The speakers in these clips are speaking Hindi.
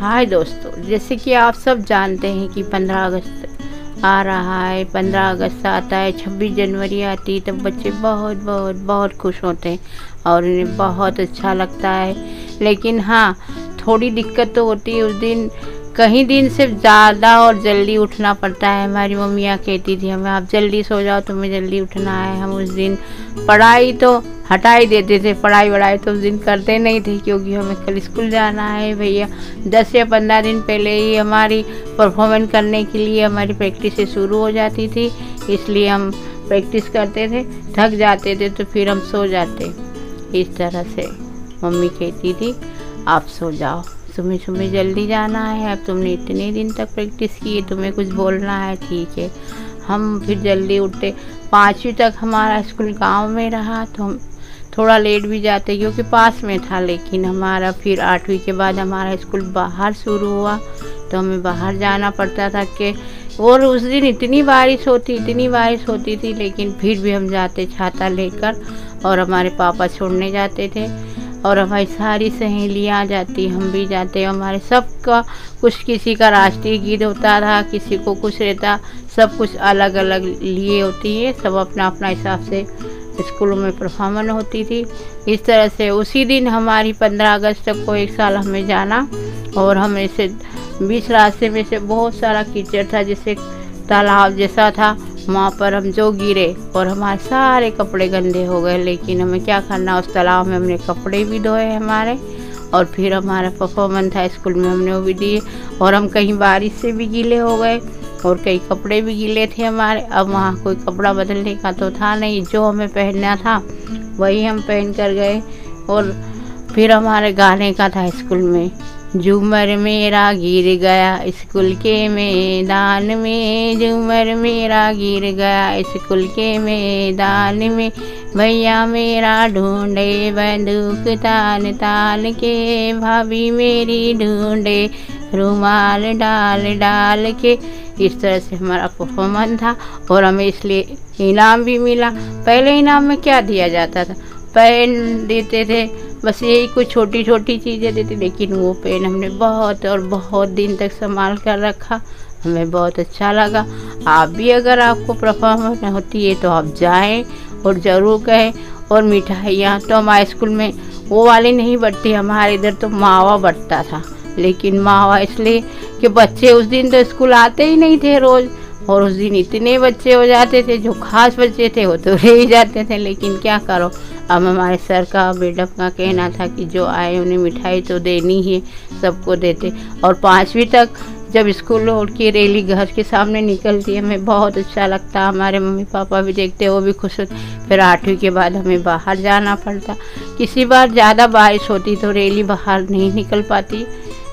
हाय दोस्तों, जैसे कि आप सब जानते हैं कि 15 अगस्त आ रहा है 15 अगस्त आता है 26 जनवरी आती है, तब बच्चे बहुत बहुत बहुत खुश होते हैं और उन्हें बहुत अच्छा लगता है। लेकिन हाँ थोड़ी दिक्कत तो होती है, उस दिन, कहीं दिन से ज़्यादा और जल्दी उठना पड़ता है। हमारी मम्मियाँ कहती थी, हमें आप जल्दी सो जाओ, तुम्हें जल्दी उठना है। हम उस दिन, पढ़ाई तो हटा ही देते थे, पढ़ाई वढ़ाई तो उस दिन करते नहीं थे क्योंकि हमें कल स्कूल जाना है भैया। दस या पंद्रह दिन पहले ही हमारी परफॉर्मेंस करने के लिए हमारी प्रैक्टिस शुरू हो जाती थी, इसलिए हम प्रैक्टिस करते थे, थक जाते थे तो फिर हम सो जाते। इस तरह से मम्मी कहती थी, आप सो जाओ, तुम्हें सुबह जल्दी जाना है, अब तुमने इतने दिन तक प्रैक्टिस की है तुम्हें कुछ बोलना है, ठीक है। हम फिर जल्दी उठते, पाँचवीं तक हमारा स्कूल गाँव में रहा तो हम थोड़ा लेट भी जाते क्योंकि पास में था, लेकिन हमारा फिर आठवीं के बाद हमारा स्कूल बाहर शुरू हुआ तो हमें बाहर जाना पड़ता था कि, और उस दिन इतनी बारिश होती, इतनी बारिश होती थी, लेकिन फिर भी हम जाते छाता लेकर और हमारे पापा छोड़ने जाते थे और हमारी सारी सहेलियाँ जाती, हम भी जाते, हमारे सब का कुछ किसी का राष्ट्रीय गीत होता था, किसी को कुछ रहता, सब कुछ अलग अलग लिए होती है, सब अपना अपना हिसाब से स्कूलों में परफॉर्मेंस होती थी। इस तरह से उसी दिन हमारी पंद्रह अगस्त तक को एक साल हमें जाना और हमें से बीच रास्ते में से बहुत सारा कीचड़ था, जैसे तालाब जैसा था। वहाँ पर हम जो गिरे और हमारे सारे कपड़े गंदे हो गए, लेकिन हमें क्या करना, उस तालाब में हमने कपड़े भी धोए हमारे और फिर हमारा परफॉर्मेंस था स्कूल में हमने वो भी दिए और हम कहीं बारिश से भी गीले हो गए। और कई कपड़े भी गीले थे हमारे। अब वहाँ कोई कपड़ा बदलने का तो था नहीं, जो हमें पहनना था, वही हम पहन कर गए। और फिर हमारे गाने का था स्कूल में, झूमर मेरा गिर गया, स्कूल के मैदान में, झूमर मेरा गिर गया, स्कूल के मैदान में। भैया मेरा ढूंढे बंदूक तान तान के, भाभी मेरी ढूंढे रुमाल डाल डाल के। इस तरह से हमारा परफॉर्मेंस था और हमें इसलिए इनाम भी मिला। पहले इनाम में क्या दिया जाता था? पेन देते थे, बस यही कुछ छोटी छोटी चीज़ें देती लेकिन वो पेन हमने बहुत और बहुत दिन तक संभाल कर रखा। हमें बहुत अच्छा लगा। आप भी अगर आपको परफॉर्मेंस होती है तो आप जाएँ। और ज़रूर कहें। और मिठाइयाँ तो हमारे स्कूल में वो वाली नहीं बढ़ती, हमारे इधर तो मावा बढ़ता था। लेकिन मावा इसलिए कि बच्चे उस दिन तो स्कूल आते ही नहीं थे रोज़, और उस दिन इतने बच्चे हो जाते थे, जो खास बच्चे थे वो तो रह ही जाते थे। लेकिन क्या करो, अब हमारे सर का मैडम का कहना था कि जो आए उन्हें मिठाई तो देनी ही, सबको देते। और पाँचवीं तक जब स्कूल उठ के रैली घर के सामने निकलती है, हमें बहुत अच्छा लगता हमारे मम्मी पापा भी देखते वो भी खुश होते फिर आठवीं के बाद हमें बाहर जाना पड़ता। किसी बार ज़्यादा बारिश होती तो रैली बाहर नहीं निकल पाती।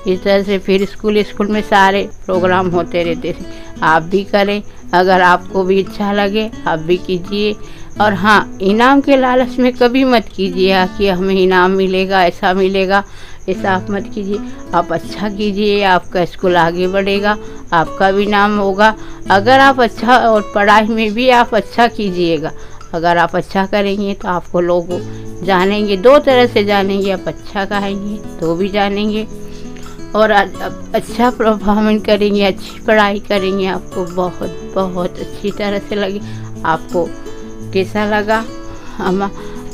इस तरह से फिर स्कूल स्कूल में सारे प्रोग्राम होते रहते थे। आप भी करें, अगर आपको भी अच्छा लगे, आप भी कीजिए। और हाँ इनाम के लालच में कभी मत कीजिए कि हमें इनाम मिलेगा, ऐसा मिलेगा। ऐसा आप मत कीजिए। आप अच्छा कीजिए, आपका स्कूल आगे बढ़ेगा, आपका भी नाम होगा। अगर आप अच्छा और पढ़ाई में भी आप अच्छा कीजिएगा। अगर आप अच्छा करेंगे तो आपको लोग जानेंगे, दो तरह से जानेंगे। आप अच्छा कहेंगे तो भी जानेंगे। और अच्छा परफॉर्मेंस करेंगे, अच्छी पढ़ाई करेंगे, आपको बहुत बहुत अच्छी तरह से लगे। आपको कैसा लगा? हम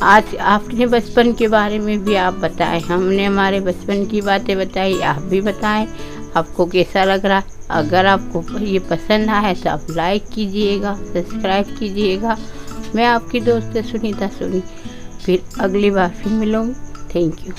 आज आपने बचपन के बारे में भी आप बताएँ, हमने हमारे बचपन की बातें बताई, आप भी बताएँ, आपको कैसा लग रहा? अगर आपको ये पसंद आए तो आप लाइक कीजिएगा सब्सक्राइब कीजिएगा। मैं आपकी दोस्त सुनीता सुनी, फिर अगली बार फिर मिलूँगी। Thank you